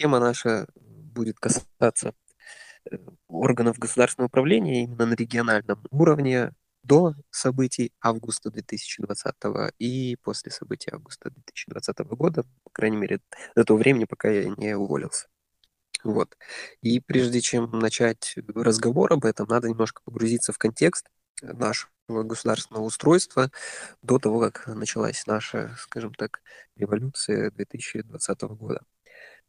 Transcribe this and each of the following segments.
тема наша будет касаться э, органов государственного управления именно на региональном уровне до событий августа 2020 и после событий августа 2020 года, по крайней мере, до того времени, пока я не уволился. Вот. И прежде чем начать разговор об этом, надо немножко погрузиться в контекст нашего государственного устройства до того, как началась наша, скажем так, революция 2020 года.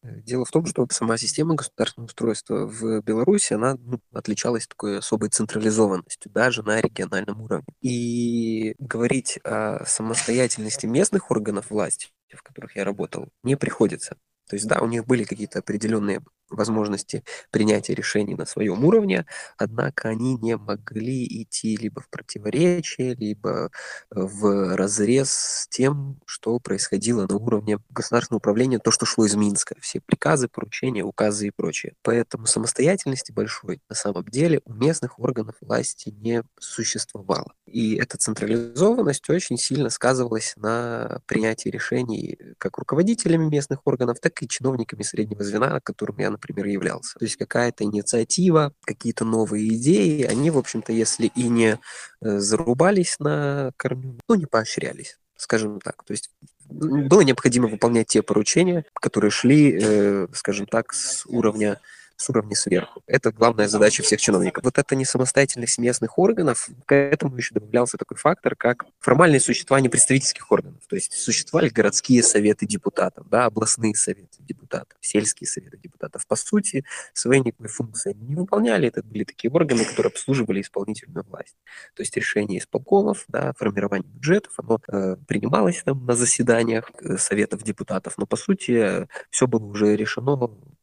Дело в том, что сама система государственного устройства в Беларуси, она ну, отличалась такой особой централизованностью, даже на региональном уровне. И говорить о самостоятельности местных органов власти, в которых я работал, не приходится. То есть, да, у них были какие-то определенные возможности принятия решений на своем уровне, однако они не могли идти либо в противоречие, либо э, в разрез с тем, что происходило на уровне государственного управления, то, что шло из Минска, все приказы, поручения, указы и прочее. Поэтому самостоятельности большой на самом деле у местных органов власти не существовало. И эта централизованность очень сильно сказывалась на принятии решений как руководителями местных органов, так и чиновниками среднего звена, которым я, например, являлся. То есть какая-то инициатива, какие-то новые идеи, они, в общем-то, если и не э, зарубались на корню, ну, не поощрялись скажем так. То есть было необходимо выполнять те поручения, которые шли, э, скажем так, с уровня с уровня сверху. Это главная задача всех чиновников. Вот эта несамостоятельность местных органов, к этому еще добавлялся такой фактор, как формальное существование представительских органов. То есть существовали городские советы депутатов, да, областные советы депутатов, сельские советы депутатов. По сути, своей никакой функции не выполняли. Это были такие органы, которые обслуживали исполнительную власть. То есть решение исполкомов, да, формирование бюджетов, оно э, принималось там на заседаниях э, советов депутатов, но по сути все было уже решено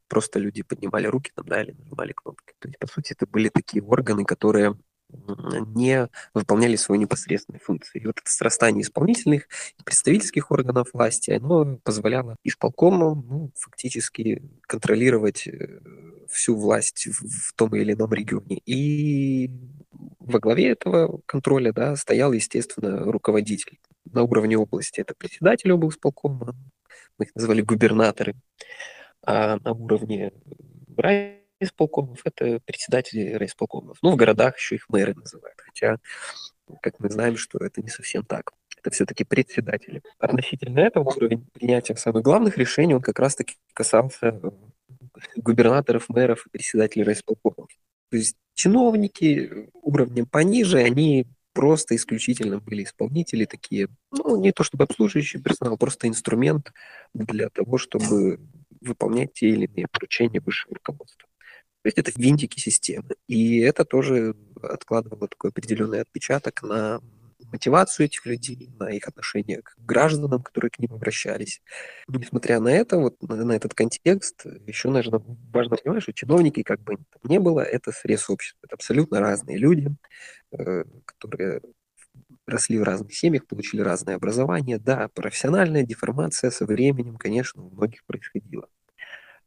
просто люди поднимали руки там, да, или нажимали кнопки. То есть, по сути, это были такие органы, которые не выполняли свои непосредственные функции. И вот это срастание исполнительных и представительских органов власти, оно позволяло исполкому ну, фактически контролировать э, всю власть в, том или ином регионе. И во главе этого контроля да, стоял, естественно, руководитель на уровне области. Это председатель облсполкома, мы их называли губернаторы а на уровне райисполкомов это председатели райисполкомов. Ну, в городах еще их мэры называют, хотя, как мы знаем, что это не совсем так. Это все-таки председатели. Относительно этого уровень принятия самых главных решений, он как раз-таки касался э, губернаторов, мэров и председателей райисполкомов. То есть чиновники уровнем пониже, они просто исключительно были исполнители такие, ну, не то чтобы обслуживающий персонал, просто инструмент для того, чтобы выполнять те или иные поручения высшего руководства. То есть это винтики системы. И это тоже откладывало такой определенный отпечаток на мотивацию этих людей, на их отношение к гражданам, которые к ним обращались. Несмотря на это, вот на, этот контекст, еще, наверное, важно понимать, что чиновники, как бы не было, это срез общества. Это абсолютно разные люди, э, которые росли в разных семьях, получили разное образование. Да, профессиональная деформация со временем, конечно, у многих происходила.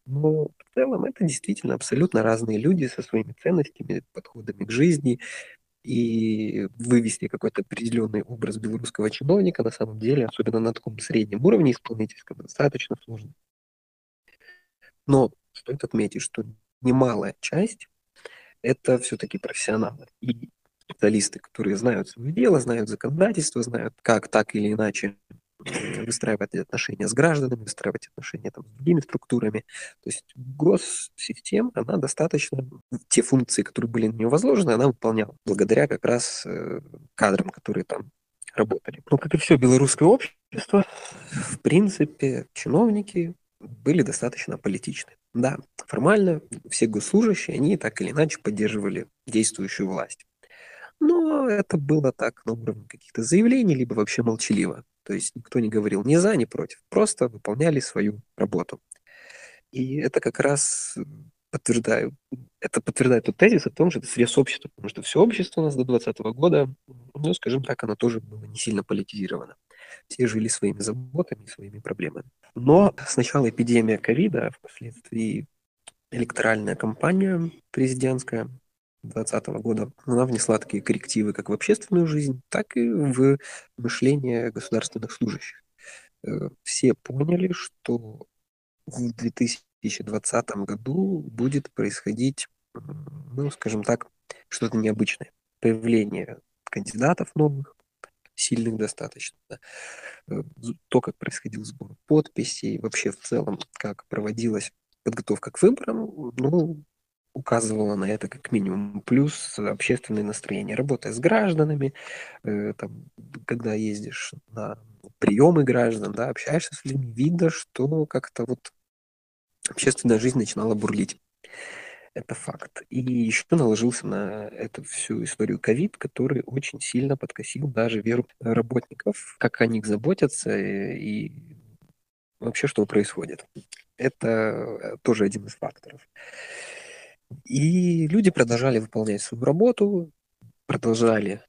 Но в целом это действительно абсолютно разные люди со своими ценностями, подходами к жизни. И вывести какой-то определенный образ белорусского чиновника на самом деле, особенно на таком среднем уровне исполнительском, достаточно сложно. Но стоит отметить, что немалая часть это все-таки профессионалы. И специалисты, которые знают свое дело, знают законодательство, знают, как так или иначе выстраивать отношения с гражданами, выстраивать отношения там, с другими структурами. То есть госсистема, она достаточно, те функции, которые были на нее возложены, она выполняла, благодаря как раз э, кадрам, которые там работали. Ну, как и все белорусское общество, в принципе, чиновники были достаточно политичны. Да, формально все госслужащие, они так или иначе поддерживали действующую власть. Но это было так на уровне каких-то заявлений, либо вообще молчаливо. То есть никто не говорил ни за, ни против. Просто выполняли свою работу. И это как раз подтверждаю, это подтверждает тот тезис о том, что это срез общества, потому что все общество у нас до 2020 года, ну, скажем так, оно тоже было не сильно политизировано. Все жили своими заботами, своими проблемами. Но сначала эпидемия ковида, а впоследствии электоральная кампания президентская, 2020 года, она внесла такие коррективы как в общественную жизнь, так и в мышление государственных служащих. Э, все поняли, что в 2000 2020 году будет происходить, ну, скажем так, что-то необычное. Появление кандидатов новых, сильных достаточно. Э, то, как происходил сбор подписей, вообще в целом, как проводилась подготовка к выборам, ну, указывала на это как минимум. Плюс общественное настроение. Работая с гражданами, э, там, когда ездишь на приемы граждан, да, общаешься с людьми, видно, что как-то вот общественная жизнь начинала бурлить. Это факт. И еще наложился на эту всю историю ковид, который очень сильно подкосил даже веру работников, как о них заботятся э, и вообще что происходит. Это э, тоже один из факторов. И люди продолжали выполнять свою работу, продолжали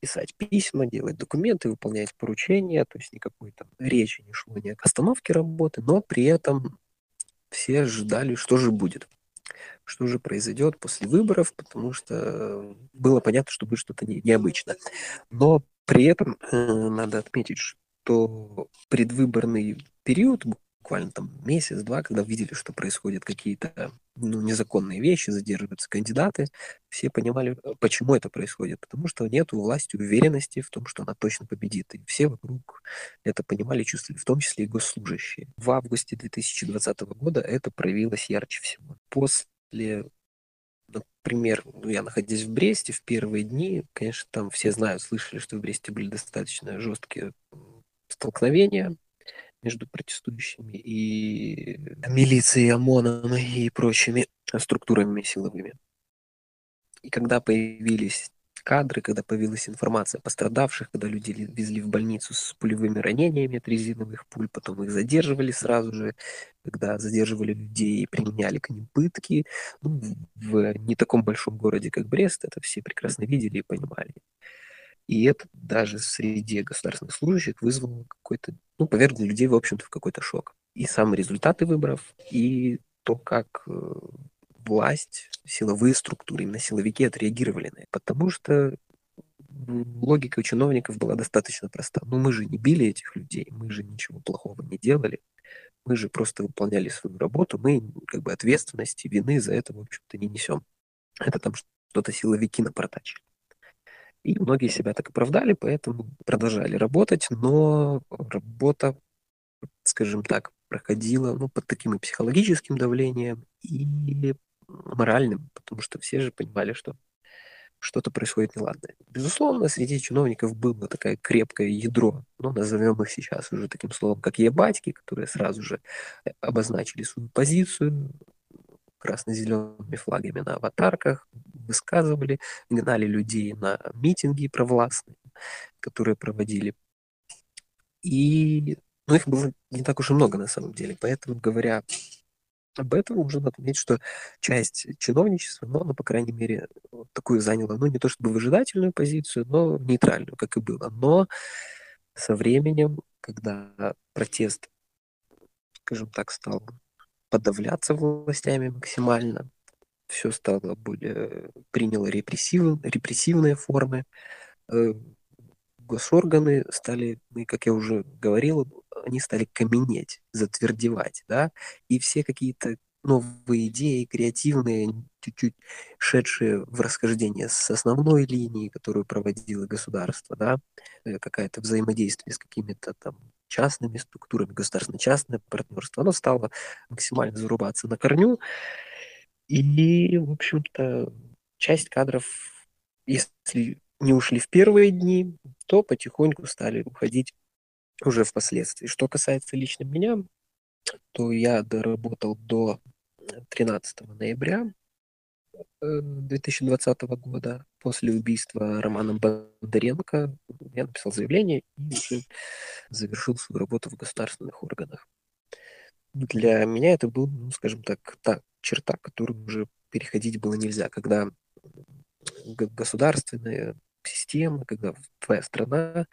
писать письма, делать документы, выполнять поручения, то есть никакой там речи не шло ни о остановке работы, но при этом все ждали, что же будет что же произойдет после выборов, потому что было понятно, что будет что-то не, необычно. Но при этом э, надо отметить, что предвыборный период, буквально там месяц-два, когда видели, что происходят какие-то ну, незаконные вещи, задерживаются кандидаты, все понимали, э, почему это происходит. Потому что нет у власти уверенности в том, что она точно победит. И все вокруг это понимали, чувствовали, в том числе и госслужащие. В августе 2020 года это проявилось ярче всего. После например, ну, я находясь в Бресте в первые дни, конечно, там все знают, слышали, что в Бресте были достаточно жесткие столкновения между протестующими и милицией, ОМОНом и прочими структурами силовыми. И когда появились кадры, когда появилась информация о пострадавших, когда люди везли в больницу с пулевыми ранениями от резиновых пуль, потом их задерживали сразу же, когда задерживали людей и применяли к ним пытки. Ну, в не таком большом городе, как Брест, это все прекрасно видели и понимали. И это даже среди государственных служащих вызвало какой-то, ну, повергло людей, в общем-то, в какой-то шок. И сам результаты выборов, и то, как э, власть, силовые структуры, именно силовики отреагировали на это. Потому что логика у чиновников была достаточно проста. Ну, мы же не били этих людей, мы же ничего плохого не делали. Мы же просто выполняли свою работу, мы как бы ответственности, вины за это, в общем-то, не несем. Это там что-то силовики напортачили. И многие себя так оправдали, поэтому продолжали работать, но работа, скажем так, проходила ну, под таким и психологическим давлением, и моральным, потому что все же понимали, что что-то происходит неладное. Безусловно, среди чиновников было такое крепкое ядро, ну, назовем их сейчас уже таким словом, как ебатьки, которые сразу же э, обозначили свою позицию красно-зелеными флагами на аватарках, высказывали, гнали людей на митинги провластные, которые проводили. И ну, их было не так уж и много на самом деле. Поэтому, говоря об этом можно отметить, что часть чиновничества, но она, по крайней мере, такую заняла, ну, не то чтобы выжидательную позицию, но нейтральную, как и было. Но со временем, когда протест, скажем так, стал подавляться властями максимально, все стало более, приняло репрессив, репрессивные формы, э, госорганы стали, ну, как я уже говорил, они стали каменеть, затвердевать, да, и все какие-то новые идеи, креативные, чуть-чуть шедшие в расхождение с основной линией, которую проводило государство, да, э, какое-то взаимодействие с какими-то там частными структурами, государственно-частное партнерство, оно стало максимально зарубаться на корню, и, в общем-то, часть кадров, если не ушли в первые дни, то потихоньку стали уходить уже впоследствии. Что касается лично меня, то я доработал до 13 ноября 2020 э, года после убийства Романа Бондаренко. Я написал заявление и завершил свою работу в государственных органах. Для меня это был, ну, скажем так, та черта, которую уже переходить было нельзя, когда государственная система, когда твоя страна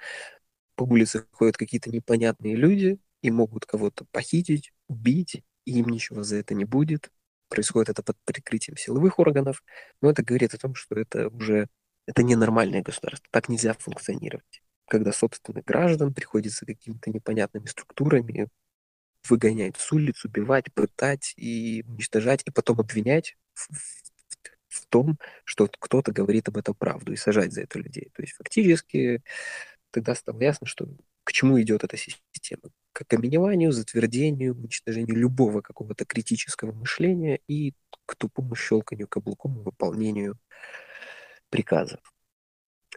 по улице ходят какие-то непонятные люди и могут кого-то похитить, убить, и им ничего за это не будет. Происходит это под прикрытием силовых органов, но это говорит о том, что это уже это ненормальное государство. Так нельзя функционировать. Когда собственных граждан приходится какими-то непонятными структурами выгонять с улиц, убивать, пытать и уничтожать, и потом обвинять в, в том, что кто-то говорит об этом правду, и сажать за это людей. То есть фактически тогда стало ясно, что к чему идет эта система. К окаменеванию, затвердению, уничтожению любого какого-то критического мышления и к тупому щелканию каблуком и выполнению приказов.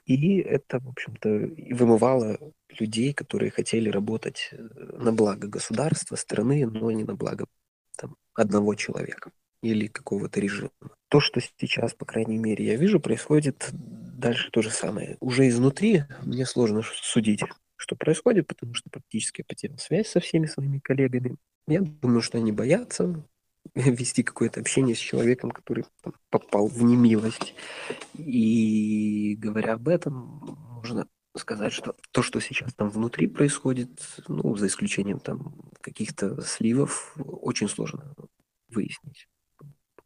И это, в общем-то, вымывало людей, которые хотели работать э, на благо государства, страны, но не на благо там, одного человека или какого-то режима. То, что сейчас, по крайней мере, я вижу, происходит дальше то же самое. Уже изнутри мне сложно судить, что происходит, потому что практически я потерял связь со всеми своими коллегами. Я думаю, что они боятся, вести какое-то общение с человеком, который там, попал в немилость. И говоря об этом, можно сказать, что то, что сейчас там внутри происходит, ну, за исключением там каких-то сливов, очень сложно выяснить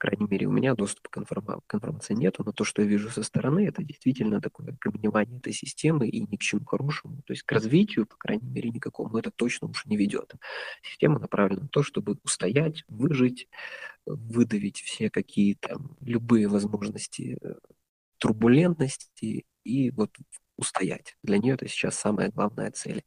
крайней мере, у меня доступа к, информа- к информации нету, но то, что я вижу со стороны, это действительно такое каменевание этой системы и ни к чему хорошему. То есть к развитию, по крайней мере, никакому это точно уж не ведет. Система направлена на то, чтобы устоять, выжить, выдавить все какие-то любые возможности э, турбулентности и вот устоять. Для нее это сейчас самая главная цель.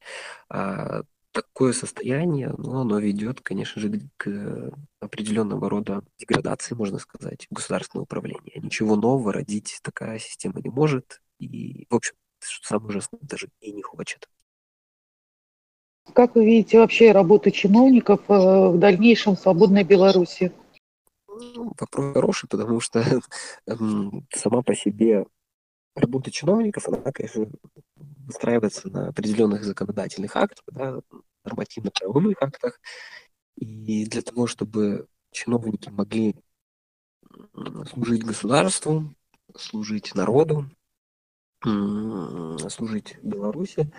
А такое состояние, ну, оно ведет, конечно же, к определенного рода деградации, можно сказать, государственного управления. Ничего нового родить такая система не может, и, в общем, что самое ужасное, даже и не хочет. Как вы видите вообще работу чиновников э, в дальнейшем в свободной Беларуси? Ну, вопрос хороший, потому что сама по себе работа чиновников, она, конечно, выстраивается на определенных законодательных актах, да, нормативно-правовых актах. И для того, чтобы чиновники могли служить государству, служить народу, служить Беларуси,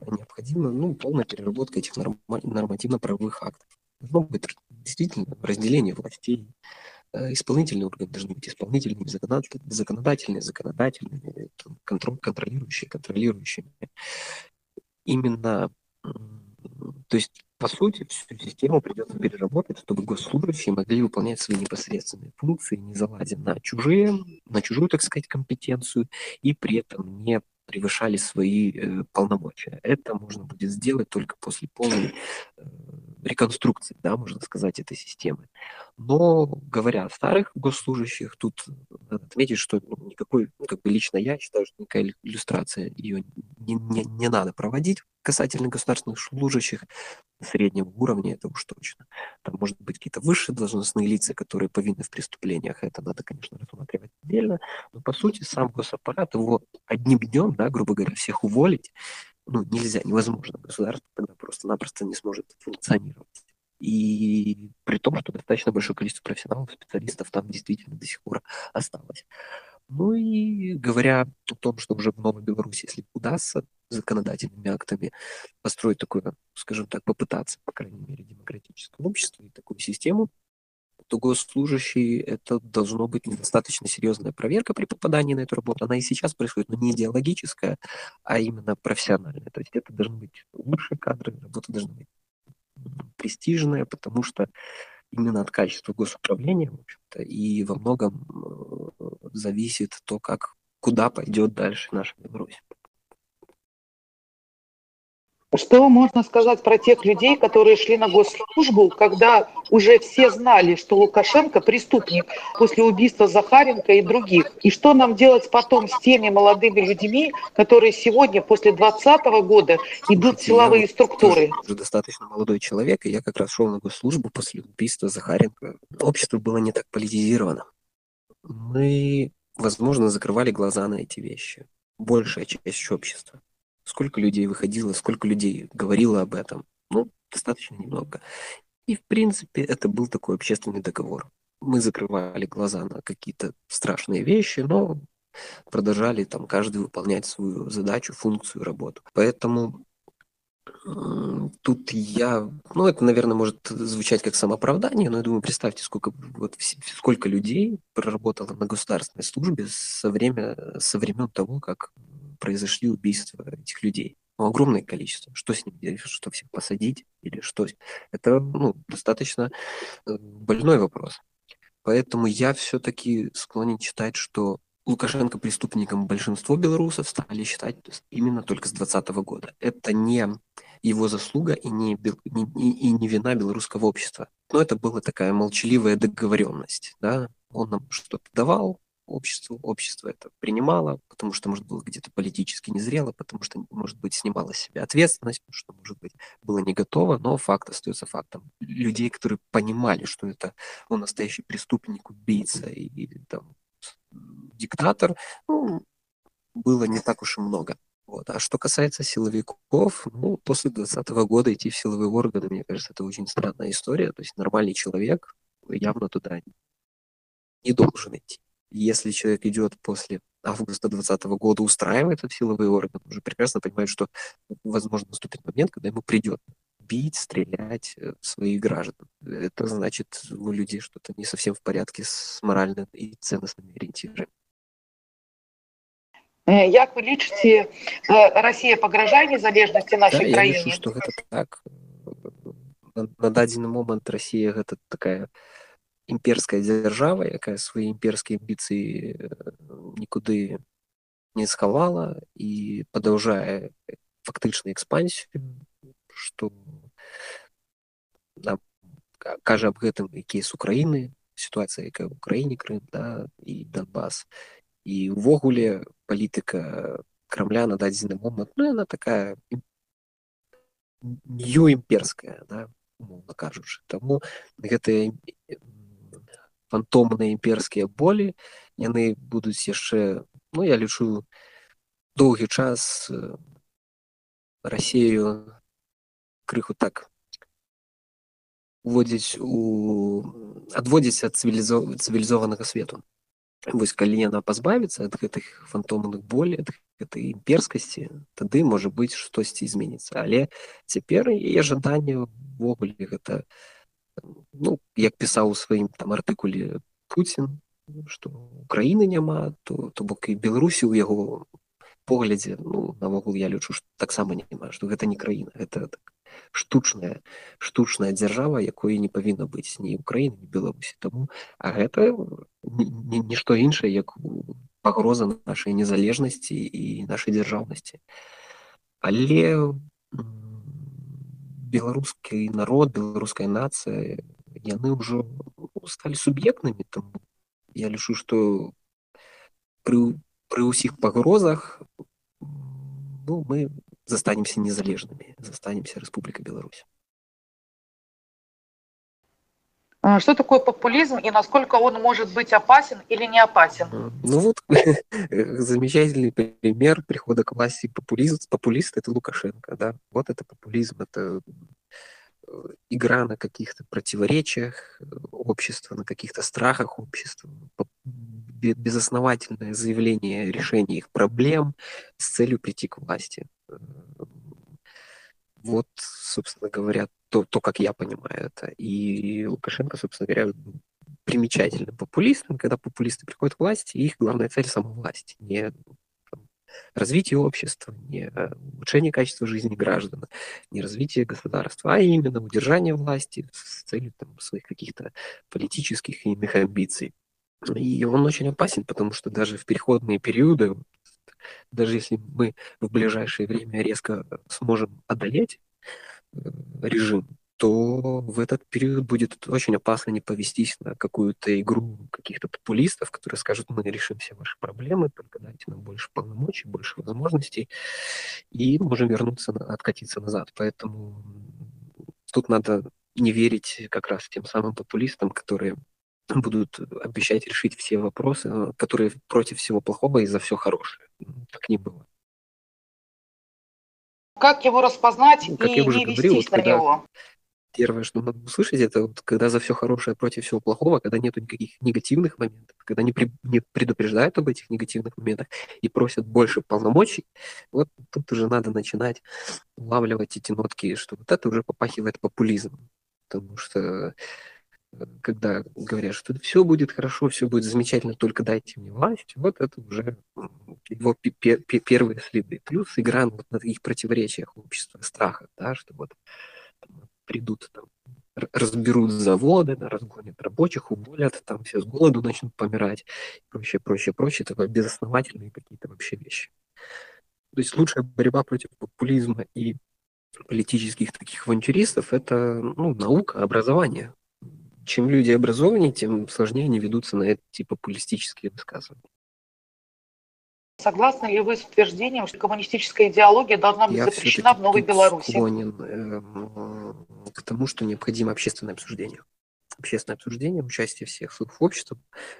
необходима ну, полная переработка этих нормативно-правовых актов. Должно быть действительно разделение властей, исполнительные органы должны быть исполнительными, законодательные, законодательными, контроль, контролирующие, контролирующими. Именно, то есть, по сути, всю систему придется переработать, чтобы госслужащие могли выполнять свои непосредственные функции, не залазя на чужие, на чужую, так сказать, компетенцию, и при этом не превышали свои э, полномочия. Это можно будет сделать только после полной э, реконструкции, да, можно сказать, этой системы. Но говоря о старых госслужащих, тут надо отметить, что ну, никакой, ну, как бы лично я считаю, что никакая иллюстрация ее не, не, не надо проводить касательно государственных служащих среднего уровня, это уж точно. Там может быть какие-то высшие должностные лица, которые повинны в преступлениях, это надо, конечно, рассматривать отдельно, но по сути сам госаппарат, его одним днем, да, грубо говоря, всех уволить, ну, нельзя, невозможно. Государство тогда просто-напросто не сможет функционировать. И при том, что достаточно большое количество профессионалов, специалистов там действительно до сих пор осталось. Ну и говоря о том, что уже в Новой Беларуси, если удастся законодательными актами построить такое, скажем так, попытаться, по крайней мере, демократическое общество и такую систему, то госслужащий это должно быть недостаточно серьезная проверка при попадании на эту работу. Она и сейчас происходит, но не идеологическая, а именно профессиональная. То есть это должны быть лучшие кадры, работа должна быть престижная, потому что именно от качества госуправления, в общем-то, и во многом э, зависит то, как, куда пойдет дальше наша Беларусь. Что можно сказать про тех людей, которые шли на госслужбу, когда уже все знали, что Лукашенко преступник после убийства Захаренко и других? И что нам делать потом с теми молодыми людьми, которые сегодня, после 2020 года, идут в силовые структуры? Я уже достаточно молодой человек, и я как раз шел на госслужбу после убийства Захаренко. Общество было не так политизировано. Мы, возможно, закрывали глаза на эти вещи. Большая часть общества. Сколько людей выходило, сколько людей говорило об этом? Ну, достаточно немного. И, в принципе, это был такой общественный договор. Мы закрывали глаза на какие-то страшные вещи, но продолжали там каждый выполнять свою задачу, функцию, работу. Поэтому тут я, ну это, наверное, может звучать как самооправдание, но я думаю, представьте, сколько вот сколько людей проработало на государственной службе со время со времен того, как произошли убийства этих людей. ну, огромное количество. Что с ним делать? Что всех посадить? Или что? Это ну, достаточно э, больной вопрос. Поэтому я все-таки склонен считать, что Лукашенко преступником большинство белорусов стали считать именно только с 2020 года. Это не его заслуга и не, не, и не вина белорусского общества. Но это была такая молчаливая договоренность. Да? Он нам что-то давал, обществу, общество это принимало, потому что, может, было где-то политически незрело, потому что, может быть, снимало с себя ответственность, потому что, может быть, было не готово, но факт остается фактом. Людей, которые понимали, что это он настоящий преступник, убийца и, и там, диктатор, ну, было не так уж и много. Вот. А что касается силовиков, ну, после 2020 года идти в силовые органы, мне кажется, это очень странная история. То есть нормальный человек явно туда не должен идти Если человек идет после августа 2020 года, устраивает в силовые органы, уже прекрасно понимает, что возможно наступит момент, когда ему придет бить, стрелять э, своих граждан. Это значит, у людей что-то не совсем в порядке с моральными и ценностными ориентирами. Як вы лічыце Россия пагражае незалежнасці нашай да, краіны? Я лічу, што гэта так. На, на дадзены момант Россия гэта такая імперская дзяржава, якая свае імперскія амбіцыі нікуды не схавала і падаўжае фактычна экспансію, нам кажа аб гэтым і кейс Украіны, сітуацыя, якая ў краіне Крым да, і Донбас і увогуле палітыка крамля на дадзены момант ну она такая нью імперская да, кажучы таму гэтыя фантомныя імперскія болі яны будуць яшчэ ну я лічу доўгі час рассею крыху так уводзіць у адводзіць ад цывілізованага свету. Вось калі яна пазбавіцца ад гэтых фантомных болей ад гэтай імперскасці тады можа быць штосьці зменіцца. Але цяпер яе жаданне увогуле гэта ну як пісаў у сваім там артыкуле Пуін што Украіны няма то то бок і беларусі ў яго поглядзе ну навогул я лічу таксама няма што гэта не краіна это так штучная штучная дзяржава якой не павінна быць ні Украіны не Беларусі. Таму а гэта нішто іншае як пагроза нашай незалежнасці і нашай дзяржаўнасці. Але беларускі народ беларуская нацыя яны ўжо сталі суб'ектнымі там я лічу што пры пры ўсіх пагрозах ну мы застанемся незалежными, застанемся Республикой Беларусь. Что такое популизм и насколько он может быть опасен или не опасен? Ну вот замечательный пример прихода к власти популист, популист это Лукашенко, да, вот это популизм, это э, игра на каких-то противоречиях э, общества, на каких-то страхах общества, безосновательное заявление решения их проблем с целью прийти к власти. Вот, собственно говоря, то, то, как я понимаю это. И Лукашенко, собственно говоря, примечательным популистом, когда популисты приходят к власти, их главная цель сама власть, не развитие общества, не улучшение качества жизни граждан, не развитие государства, а именно удержание власти с целью там, своих каких-то политических и иных амбиций. И он очень опасен, потому что даже в переходные периоды даже если мы в ближайшее время резко сможем одолеть э, режим, то в этот период будет очень опасно не повестись на какую-то игру каких-то популистов, которые скажут, мы решим все ваши проблемы, только дайте нам больше полномочий, больше возможностей, и можем вернуться, откатиться назад. Поэтому тут надо не верить как раз тем самым популистам, которые будут обещать решить все вопросы, э, которые против всего плохого и за все хорошее. Так не было. Как его распознать ну, как и я уже не говорил, вот, на него? Первое, что надо услышать, это вот, когда за все хорошее против всего плохого, когда нет никаких негативных моментов, когда не, при, не предупреждают об этих негативных моментах и просят больше полномочий, вот тут уже надо начинать улавливать эти нотки, что вот это уже попахивает популизмом. Потому что когда говорят, что все будет хорошо, все будет замечательно, только дайте мне власть, вот это уже его первые следы. Плюс игра вот на таких противоречиях общества, страхах, да, что вот там, придут там, разберут заводы, да, разгонят рабочих, уволят, там все с голоду начнут помирать, и прочее, прочее, прочее. Это безосновательные какие-то вообще вещи. То есть лучшая борьба против популизма и политических таких авантюристов – это ну, наука, образование. Чем люди образованнее, тем сложнее они ведутся на эти популистические высказывания. Согласны ли вы с утверждением, что коммунистическая идеология должна быть Я запрещена в Новой Беларуси? Я склонен э, к тому, что необходимо общественное обсуждение. Общественное обсуждение, участие всех слоев общества.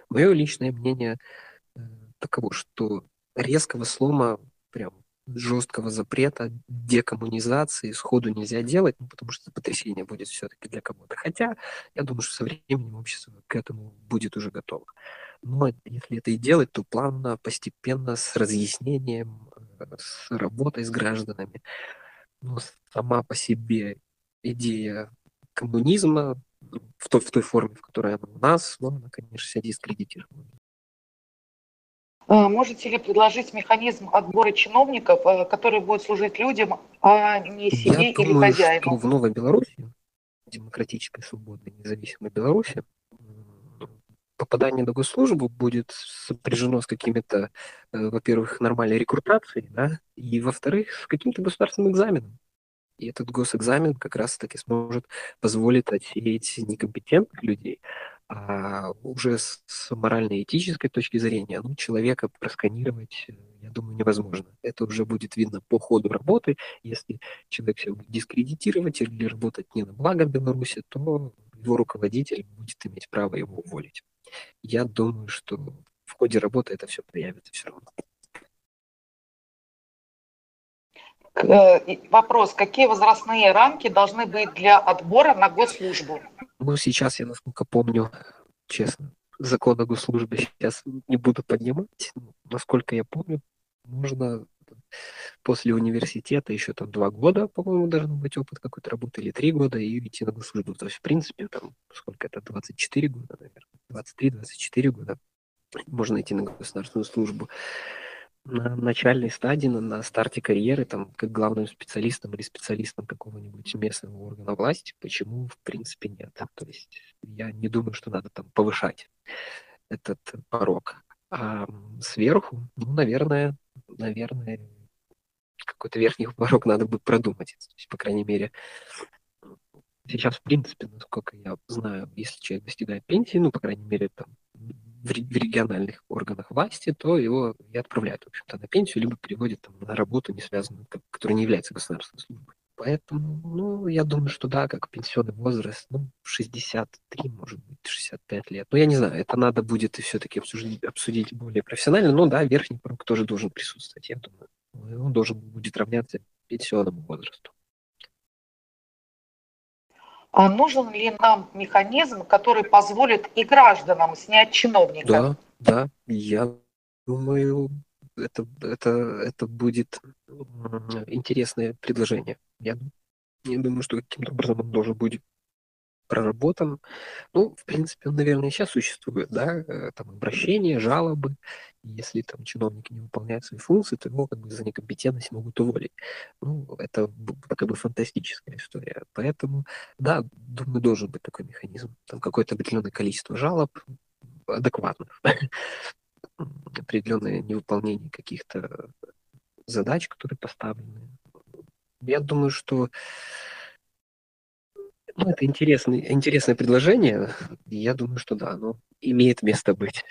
Мое личное мнение э, таково, что резкого слома, прям жесткого запрета, декоммунизации сходу нельзя делать, ну, потому что потрясение будет все-таки для кого-то. Хотя я думаю, что со временем общество к этому будет уже готово. Но если это и делать, то плавно, постепенно, с разъяснением, э, с работой с гражданами. Но сама по себе идея коммунизма в той, в той форме, в которой она у нас, ну, она, конечно, себя дискредитирована. Э, можете ли предложить механизм отбора чиновников, э, который будет служить людям, а не себе Я или думаю, хозяину? Что в Новой Беларуси, демократической, свободной, независимой Беларуси, попадание на госслужбу будет сопряжено с какими-то, э, во-первых, нормальной рекрутацией, да, и, во-вторых, с каким-то государственным экзаменом. И этот госэкзамен как раз-таки сможет позволить отсеять некомпетентных людей, а уже с морально-этической точки зрения, ну, человека просканировать, э, я думаю, невозможно. Это уже будет видно по ходу работы. Если человек себя будет дискредитировать или работать не на благо Беларуси, то его руководитель будет иметь право его уволить. Я думаю, что в ходе работы это все проявится все равно. Вопрос, какие возрастные рамки должны быть для отбора на госслужбу? Ну, сейчас я, насколько помню, честно, закон о госслужбе сейчас не буду поднимать. Насколько я помню, можно после университета еще там два года, по-моему, должен быть опыт какой-то работы, или три года, и идти на госслужбу. То есть, в принципе, там, сколько это, 24 года, наверное, 23-24 года можно идти на государственную службу на начальной стадии, на, на старте карьеры, там, как главным специалистом или специалистом какого-нибудь местного органа власти, почему, в принципе, нет. То есть я не думаю, что надо там повышать этот порог. А сверху, ну, наверное, наверное, какой-то верхний порог надо бы продумать. То есть, по крайней мере, сейчас, в принципе, насколько я знаю, если человек достигает пенсии, ну, по крайней мере, там, в региональных органах власти, то его и отправляют, в общем-то, на пенсию, либо переводят там, на работу, не связанную, которая не является государственной службой. Поэтому, ну, я думаю, что да, как пенсионный возраст, ну, 63, может быть, 65 лет. Ну, я не знаю, это надо будет и все-таки обсудить, обсудить более профессионально. Ну, да, верхний порог тоже должен присутствовать, я думаю. Он должен будет равняться пенсионному возрасту. А нужен ли нам механизм, который позволит и гражданам снять чиновника? Да, да, я думаю, это, это, это будет интересное предложение. Я, я думаю, что каким-то образом он должен будет проработан. Ну, в принципе, он, наверное, сейчас существует, да, э, там обращения, жалобы. Если там чиновники не выполняют свои функции, то его как бы за некомпетентность могут уволить. Ну, это как бы фантастическая история. Поэтому, да, думаю, должен быть такой механизм. Там какое-то определенное количество жалоб адекватных, определенное невыполнение каких-то задач, которые поставлены. Я думаю, что ну, это интересный, интересное предложение. Я думаю, что да, оно имеет место быть.